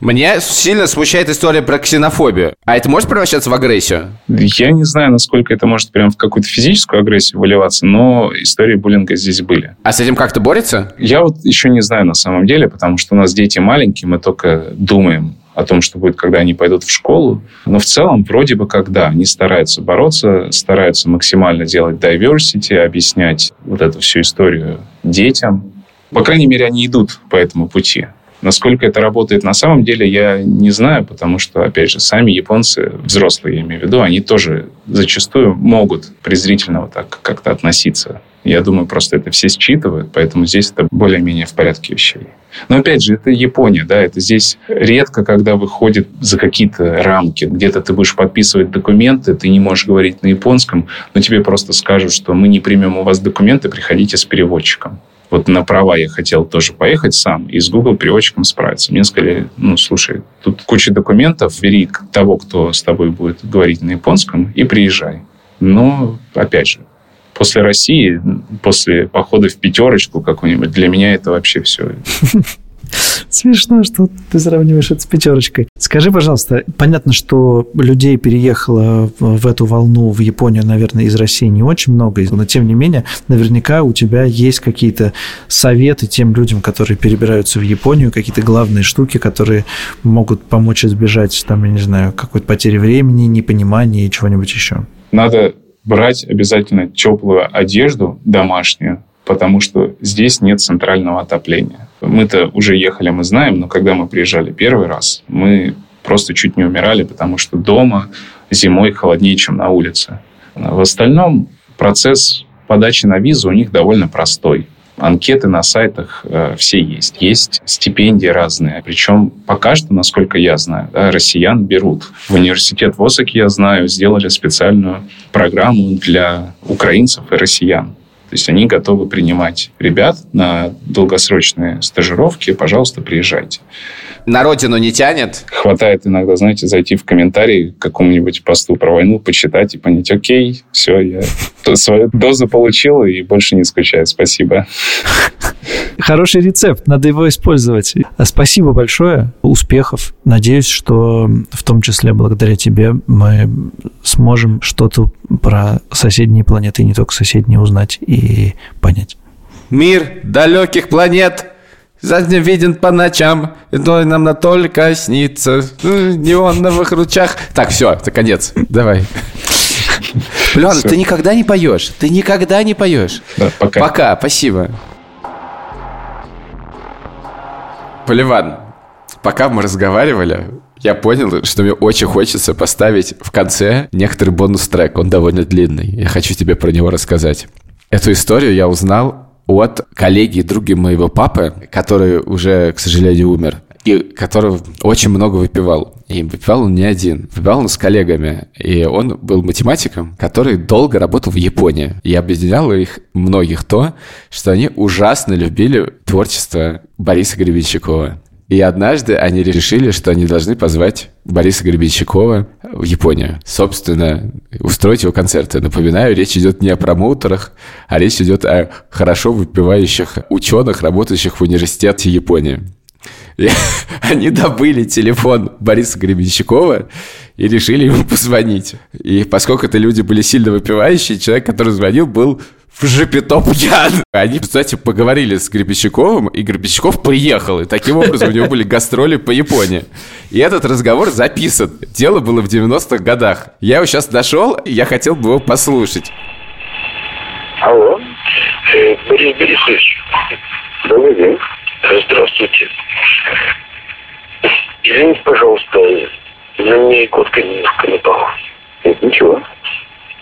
Мне сильно смущает история про ксенофобию. А это может превращаться в агрессию? Я не знаю, насколько это может прям в какую-то физическую агрессию выливаться, но истории буллинга здесь были. А с этим как-то борется? Я вот еще не знаю на самом деле, потому что у нас дети маленькие, мы только думаем о том, что будет, когда они пойдут в школу. Но в целом, вроде бы, когда они стараются бороться, стараются максимально делать diversity, объяснять вот эту всю историю детям. По крайней мере, они идут по этому пути. Насколько это работает на самом деле, я не знаю, потому что, опять же, сами японцы, взрослые, я имею в виду, они тоже зачастую могут презрительно вот так как-то относиться. Я думаю, просто это все считывают, поэтому здесь это более-менее в порядке вещей. Но опять же, это Япония, да, это здесь редко, когда выходит за какие-то рамки. Где-то ты будешь подписывать документы, ты не можешь говорить на японском, но тебе просто скажут, что мы не примем у вас документы, приходите с переводчиком. Вот на права я хотел тоже поехать сам и с Google переводчиком справиться. Мне сказали, ну, слушай, тут куча документов, бери того, кто с тобой будет говорить на японском, и приезжай. Но, опять же, после России, после похода в пятерочку какую-нибудь, для меня это вообще все Смешно, что ты сравниваешь это с пятерочкой. Скажи, пожалуйста, понятно, что людей переехало в эту волну в Японию, наверное, из России не очень много, но тем не менее, наверняка у тебя есть какие-то советы тем людям, которые перебираются в Японию, какие-то главные штуки, которые могут помочь избежать, там, я не знаю, какой-то потери времени, непонимания и чего-нибудь еще. Надо брать обязательно теплую одежду домашнюю, потому что здесь нет центрального отопления. Мы-то уже ехали, мы знаем, но когда мы приезжали первый раз, мы просто чуть не умирали, потому что дома зимой холоднее, чем на улице. В остальном процесс подачи на визу у них довольно простой. Анкеты на сайтах э, все есть. Есть стипендии разные. Причем пока что, насколько я знаю, да, россиян берут. В университет в Осаке, я знаю, сделали специальную программу для украинцев и россиян. То есть они готовы принимать ребят на долгосрочные стажировки. Пожалуйста, приезжайте. На родину не тянет? Хватает иногда, знаете, зайти в комментарий к какому-нибудь посту про войну, почитать и понять, окей, все, я свою дозу получил и больше не скучаю. Спасибо. Хороший рецепт, надо его использовать. Спасибо большое, успехов. Надеюсь, что в том числе благодаря тебе мы сможем что-то про соседние планеты, не только соседние, узнать и понять. Мир далеких планет Задним виден по ночам, но нам на только снится в неоновых лучах. Так, все, это конец. Давай. Лен, ты никогда не поешь. Ты никогда не поешь. Да, пока. Пока, спасибо. Поливан, пока мы разговаривали, я понял, что мне очень хочется поставить в конце некоторый бонус-трек. Он довольно длинный. Я хочу тебе про него рассказать. Эту историю я узнал от коллеги и друга моего папы, который уже, к сожалению, умер и который очень много выпивал. И выпивал он не один. Выпивал он с коллегами. И он был математиком, который долго работал в Японии. И объединяло их многих то, что они ужасно любили творчество Бориса Гребенщикова. И однажды они решили, что они должны позвать Бориса Гребенщикова в Японию. Собственно, устроить его концерты. Напоминаю, речь идет не о промоутерах, а речь идет о хорошо выпивающих ученых, работающих в университете Японии. И они добыли телефон Бориса Гребенщикова и решили ему позвонить. И поскольку это люди были сильно выпивающие, человек, который звонил, был в жопито пьян. Они, кстати, поговорили с Гребенщиковым, и Гребенщиков приехал. И таким образом у него были гастроли по Японии. И этот разговор записан. Дело было в 90-х годах. Я его сейчас нашел, и я хотел бы его послушать. Алло, э, Борис Борисович. Добрый день. Здравствуйте. Извините, пожалуйста, на мне икотка немножко напала. Ничего.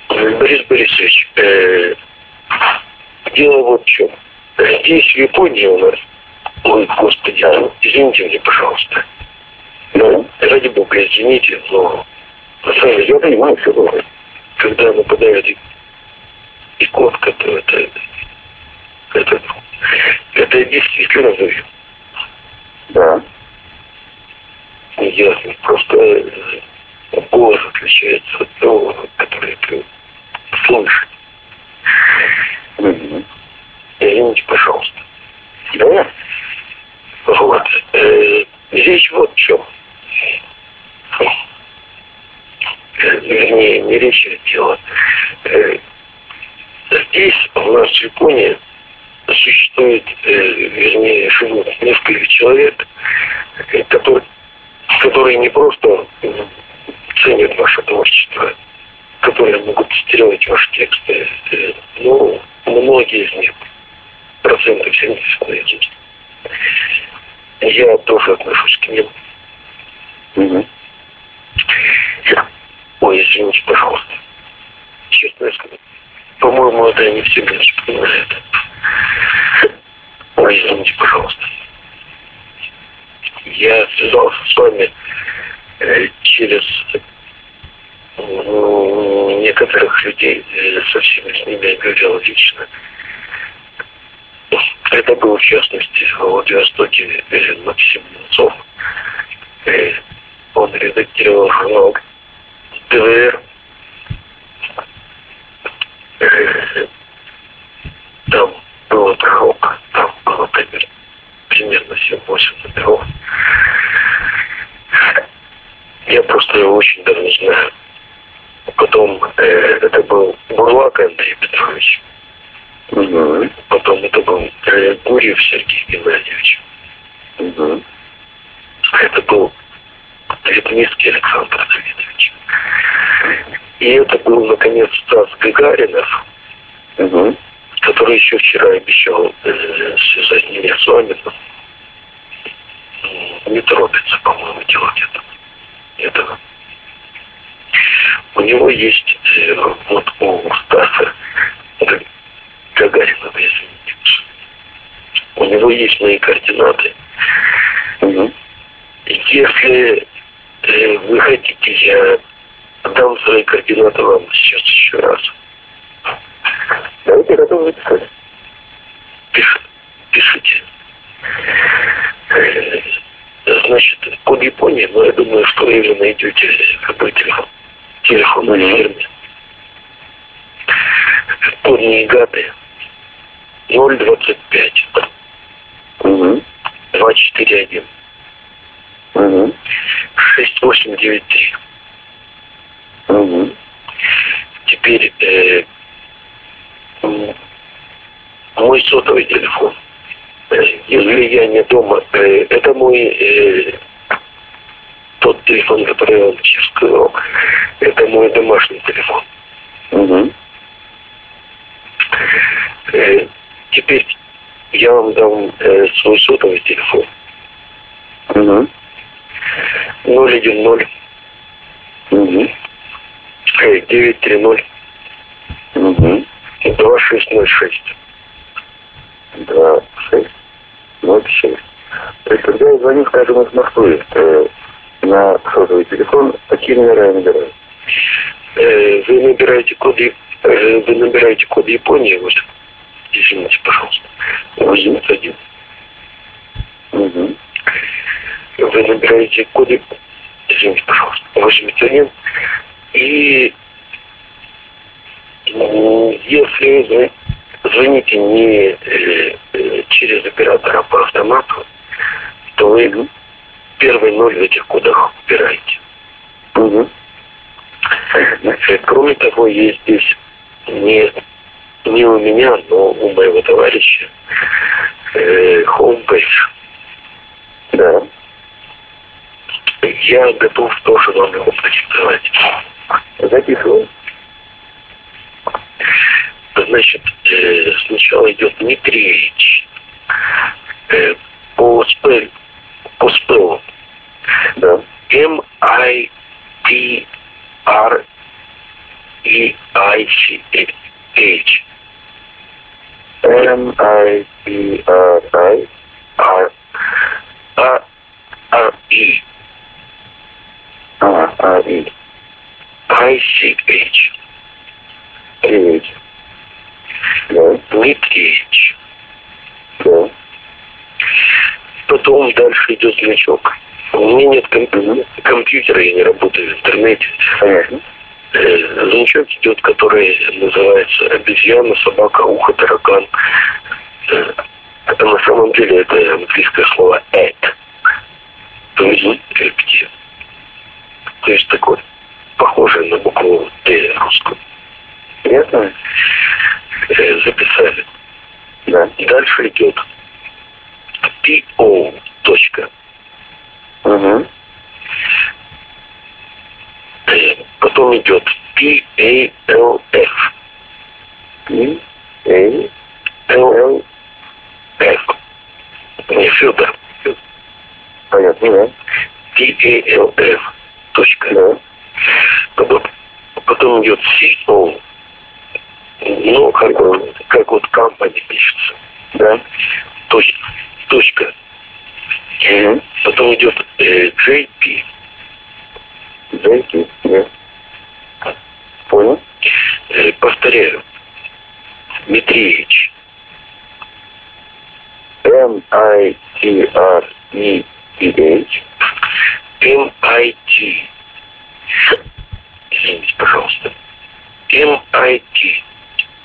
Борис Борисович, э, дело вот в чем. Здесь, в Японии у нас... Ой, господи, а, извините меня, пожалуйста. Ну, ради бога, извините, но... Я понимаю, все бывает. Когда нападает икотка, то это... Это, это действительно завет. Да. Я Просто э, голос отличается от того, который ты слышишь. Угу. Извините, пожалуйста. Да? Вот. Э, здесь вот в чем. Э, вернее, не речь дело. Э, здесь, у нас в Японии, существует, э, вернее, живут несколько человек, э, которые, которые не просто ценят ваше творчество, которые могут цитировать ваши тексты, э, но многие из них, процентов 70 наизусть. Я тоже отношусь к ним. Мгм. Ой, извините, пожалуйста. Честно сказать, по-моему, это не все меня вспоминают. Ой, извините, пожалуйста. Я связался с вами э, через некоторых людей, э, со всеми с ними я говорил лично. Это был, в частности, в Владивостоке Максим Немцов. Э, Он редактировал журнал ТВР. Э, Там было пророк, там было примерно, примерно 7-8 номеров. Я просто его очень давно знаю. Потом э, это был Бурлак Андрей Петрович. Мгм. Потом это был Гурьев Сергей Геннадьевич. Мгм. Это был Ветмицкий Александр Давидович. И это был, наконец, Стас Гагаринов, Мгм. который еще вчера обещал э, связать меня с вами. Не торопится, по-моему, делать это. этого. У него есть, э, вот у Стаса Га- Гагаринова, извините, у него есть мои координаты. Мгм. Если э, вы хотите, я дам свои координаты вам сейчас еще раз. Давайте готовы записать. Пиш- пишите. Э, Значит, код Японии, но я думаю, что вы найдете какой телефон. Телефон на фирме. Код Нигаты 025 Мгм. 241 Мгм. 6893. Мгм. Теперь э, мой сотовый телефон. Если я не дома, э, это мой э, тот телефон, который я вам сейчас сказал. Это мой домашний телефон. Мгм. Э, теперь я вам дам э, свой сотовый телефон. Мгм. 010 Мгм. э, 930 Мгм. 2606. Два, шесть, ноль, шесть. То есть, когда я звоню, скажем, из Москвы, э, на сотовый телефон, какие номера я набираю? Э, вы набираете код, Я- э, вы набираете код Японии, вот, извините, пожалуйста, 81. Угу. Вы набираете код, Яп- извините, пожалуйста, 81. И если вы звоните не э, э, через оператора по автомату, то вы первый ноль в этих кодах убираете. Угу. Э, Кроме того, есть здесь не, не у меня, но у моего товарища э, homepage. Да. Я готов тоже вам его продиктовать. Записываю. Значит, э, сначала идет Дмитриевич. Э, по, спель, по спелу. Да. M-I-T-R-E-I-C-H. M-I-P-R-I. R. R. R-E. А, А-И. I-C-H. Привет. Да. Дмитриевич. Да. Потом дальше идет значок. У меня нет ком- компьютера, я не работаю в интернете. Понятно. Э, Значок идет, который называется обезьяна, собака, ухо, таракан. Э, Это на самом деле это английское слово at. То есть рептилия. То есть такое похожее на Понятно? Э, записали. Да. Дальше идет PO. Точка. Угу. Э, Потом идет PALF. И, Эй, LF. Не Федор. понятно, да. PALF. Точка. Да. Потом, потом идет CO. Ну, как, вот- как вот компания пишется. Да. Точка. Точка. Угу. Потом идет э, JP. Да. Понял? Э, повторяю. Митриевич. M-I-T-R-E-T-H. MIT. Извините, пожалуйста. MIT.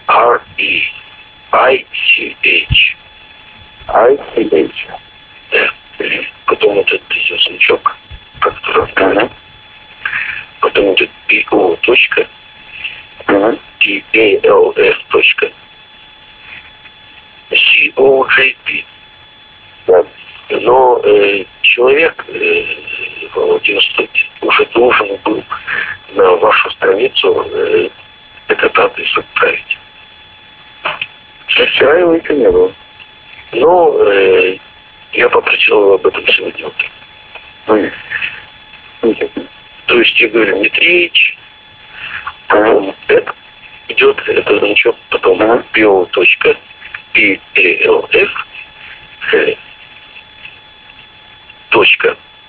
R-E. I-C-H. I-C-H. Да. Потом вот этот идет значок, который Ага. Потом идет PO. Точка. TALF. Точка. COJP. Да. Но э, человек, э, Владимир Студин, уже должен был на вашу страницу э, этот адрес отправить. Но вчера его еще не было. Но э, я попросил его об этом сегодня утром. Ой. Ничего. То есть говорю, Дмитриевич, это идет этот значок, потом Ага. bio. точка,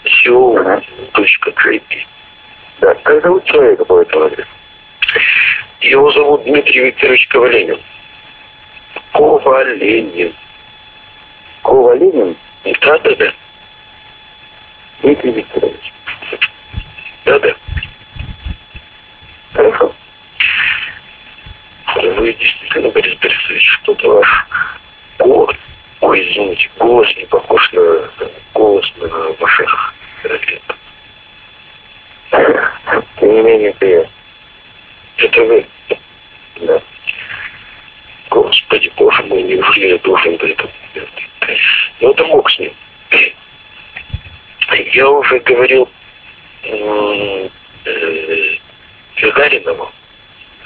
CO, точка, JP. Да. Как зовут человека по этому адресу? Его зовут Дмитрий Викторович Коваленин. Коваленин. Кова Ленин Да-да-да. Дмитрий Викторович. Да-да. Хорошо. Вы действительно, Борис Борисович, что-то ваш голос, ой, извините, голос не похож на голос на ваших лет. Тем не менее, приятно. Это вы. Да. Господи, боже мой, неужели я должен до этого? Ну, это мог с ним. Я уже говорил м, э,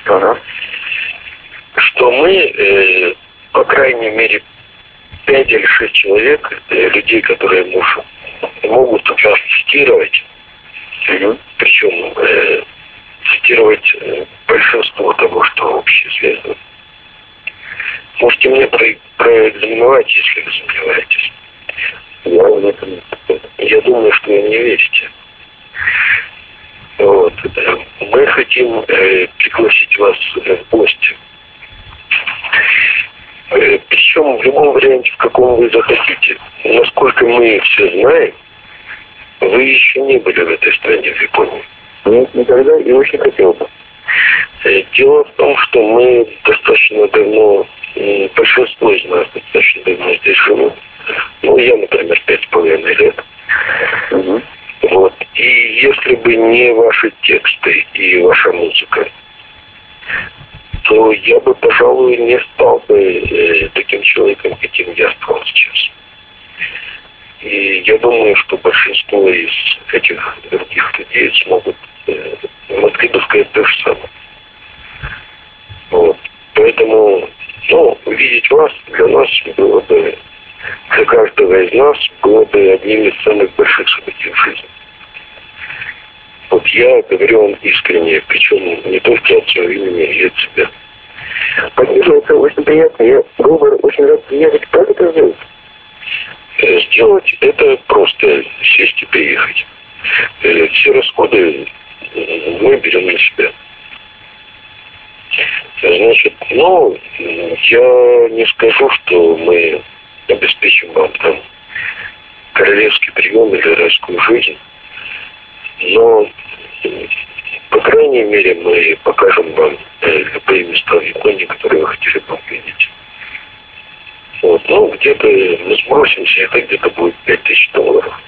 Ага. что мы, э, по крайней мере, пять или шесть человек, э, людей, которые муж- могут вас цитировать, Мгм. причем э, цитировать э, большинство того, что общеизвестно. Можете мне про- проэкзаменовать, если вы сомневаетесь. Я в этом Я думаю, что вы не верите. Вот. Мы хотим э, пригласить вас э, в гости. Э, Причем в любом варианте, в каком вы захотите. Насколько мы все знаем, вы еще не были в этой стране, в Японии. Нет, никогда и очень хотел бы. Э, Дело в том, что мы достаточно давно, большинство из нас достаточно давно здесь живут. Ну, я, например, пять с половиной лет. Мгм. Вот. И если бы не ваши тексты и ваша музыка, то я бы, пожалуй, не стал бы э, таким человеком, каким я стал сейчас. И я думаю, что большинство из этих других людей смогут, э, могли бы сказать то же самое. Вот. Поэтому, ну, увидеть вас для нас было бы, для каждого из нас было бы одним из самых больших событий в жизни. Вот я говорю вам искренне, причем не только от своего имени, и от себя. Спасибо, это очень приятно. Я бы очень рад приехать. Как это сделать? Сделать это просто сесть и приехать. Э, Все расходы э, мы берем на себя. Значит, ну, я не скажу, что мы обеспечим вам там королевский прием или райскую жизнь, но, по крайней мере, мы покажем вам э, любые места в Японии, которые вы хотели бы увидеть. Вот, ну, где-то мы сбросимся, это где-то будет 5000 долларов.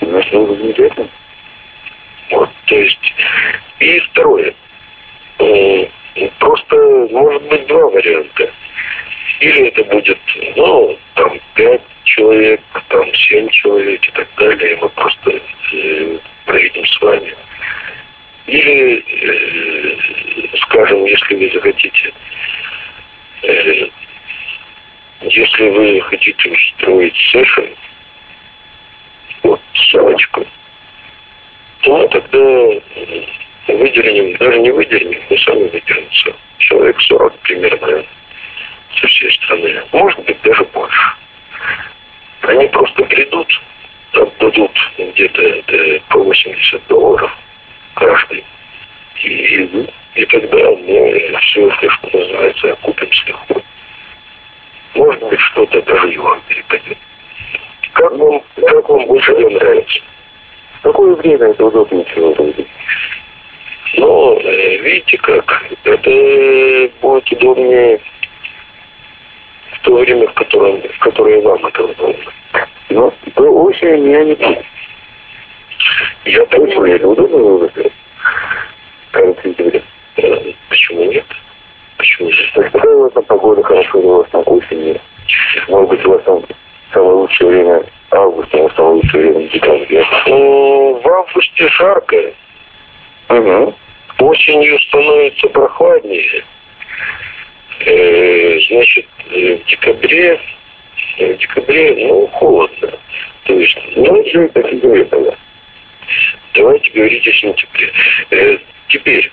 Значит, было бы замечательно. Вот, то есть, и второе. М, может быть два варианта. Или это будет, ну, там, пять человек, там, семь человек и так далее, и мы просто э, проедем с вами. Или, э, скажем, если вы захотите, э, если вы хотите устроить сессию, вот, ссылочку, то мы тогда выделим, даже не выделим, мы сами выделимся. Человек 40 примерно со всей страны. Может быть, даже больше. Они просто придут, отдадут где-то по 80 долларов каждый. И, и тогда мы все это, что называется, окупим с легко. Может быть, что-то даже и вам перепадет. Как вам, как вам больше нравится? В какое время это удобнее всего будет? Ну, э, видите как, это будет удобнее в то время, в которое, в которое вам это удобно. Но до осени я не. Я понимаю. это удобно было бы? Кажется, сентября. Э, Почему нет? Почему нет? То есть какая у вас там погода хорошая у вас там к осени? Может быть, у вас там самое лучшее время август, а у вас самое лучшее время декабря. Ну, в августе жарко, Угу. осенью становится прохладнее. Э, значит, э, в декабре, э, в декабре, ну, холодно. То есть, ну, Ну, это сентября тогда. давайте говорить о сентябре. Э, теперь,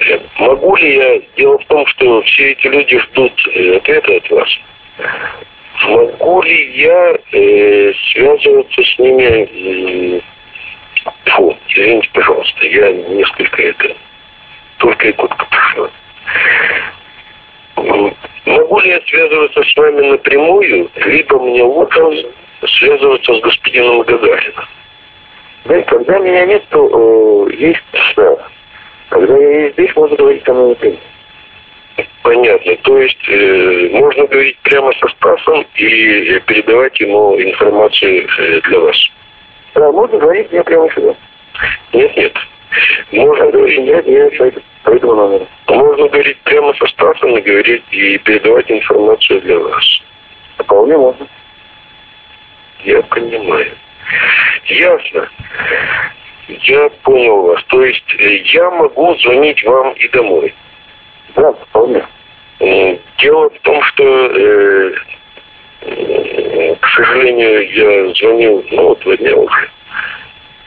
э, могу ли я... Дело в том, что все эти люди ждут э, ответа от вас. Могу ли я э, связываться с ними... м, Фу, извините, пожалуйста, я несколько это... Только Якутка пришла. М, Могу ли я связываться с вами напрямую, либо мне лучше связываться с господином Гагарином? Знаете, когда меня нет, то э, есть да. Когда я есть здесь, можно говорить со мной напрямую. Понятно. То есть э, можно говорить прямо со Стасом и э, информацию э, для вас. Да, можно говорить мне прямо сюда. Нет, нет. Можно говорить, Нет, нет, по этому- по этому номеру. можно говорить прямо со Стасом и говорить и передавать информацию для вас. Вполне можно. Я понимаю. Ясно. Я понял вас. То есть э, я могу звонить вам и домой. Да, вполне. Дело в том, что, э, сожалению, я звонил, ну, вот два дня уже,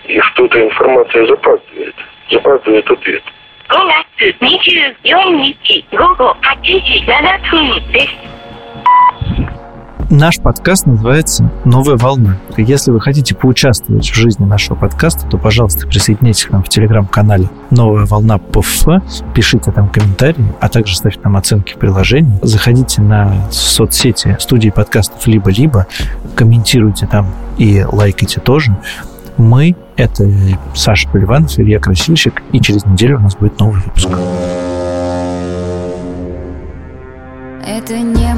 и что-то информация запаздывает. Запаздывает ответ. 5月24日午後8時7分です。 Наш подкаст называется «Новая волна». Если вы хотите поучаствовать в жизни нашего подкаста, то, пожалуйста, присоединяйтесь к нам в телеграм-канале «Новая волна ПФ», пишите там комментарии, а также ставьте нам оценки в приложении. Заходите на соцсети студии подкастов «Либо-либо», комментируйте там и лайкайте тоже. Мы — это Саша Поливанов, Илья Красильщик, и через неделю у нас будет новый выпуск. Это не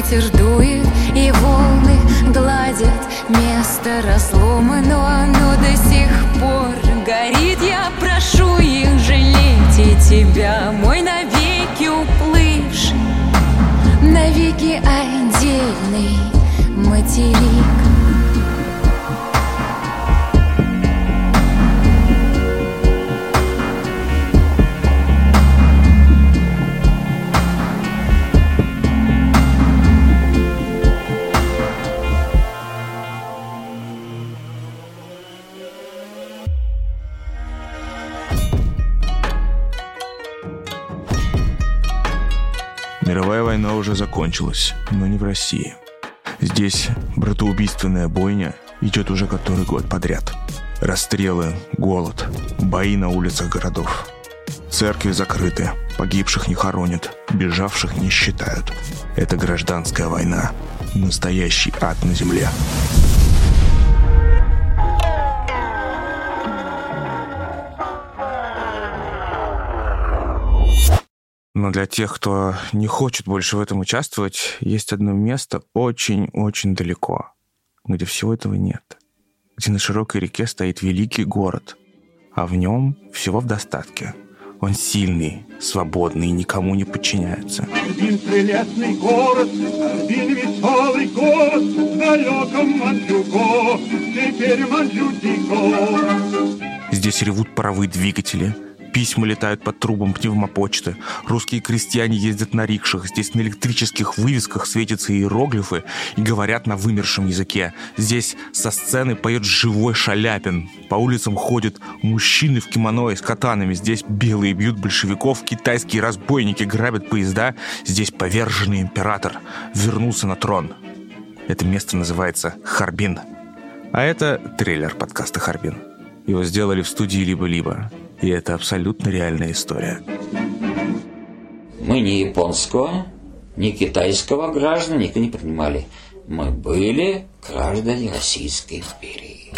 Ветер дует и волны гладят место разлома, но оно до сих пор горит. Я прошу их жалеть и тебя, мой навеки уплывший навеки отдельный материк. Мировая война уже закончилась, но не в России. Здесь братоубийственная бойня идет уже который год подряд. Расстрелы, голод, бои на улицах городов. Церкви закрыты, погибших не хоронят, бежавших не считают. Это гражданская война. Настоящий ад на земле. Но для тех, кто не хочет больше в этом участвовать, есть одно место очень-очень далеко, где всего этого нет. Где на широкой реке стоит великий город, а в нем всего в достатке. Он сильный, свободный и никому не подчиняется. Один прелестный город, один веселый город, в далеком Манчжуго, теперь Манчжутико. Здесь ревут паровые двигатели, письма летают под трубам пневмопочты, русские крестьяне ездят на рикшах, здесь на электрических вывесках светятся иероглифы и говорят на вымершем языке. Здесь со сцены поет живой Шаляпин. По улицам ходят мужчины в кимоно и с катанами. Здесь белые бьют большевиков, китайские разбойники грабят поезда. Здесь поверженный император вернулся на трон. Это место называется Харбин. А это трейлер подкаста «Харбин». Его сделали в студии «Либо-либо». И это абсолютно реальная история. Мы ни японского, ни китайского граждан никто не принимали. Мы были граждане Российской империи.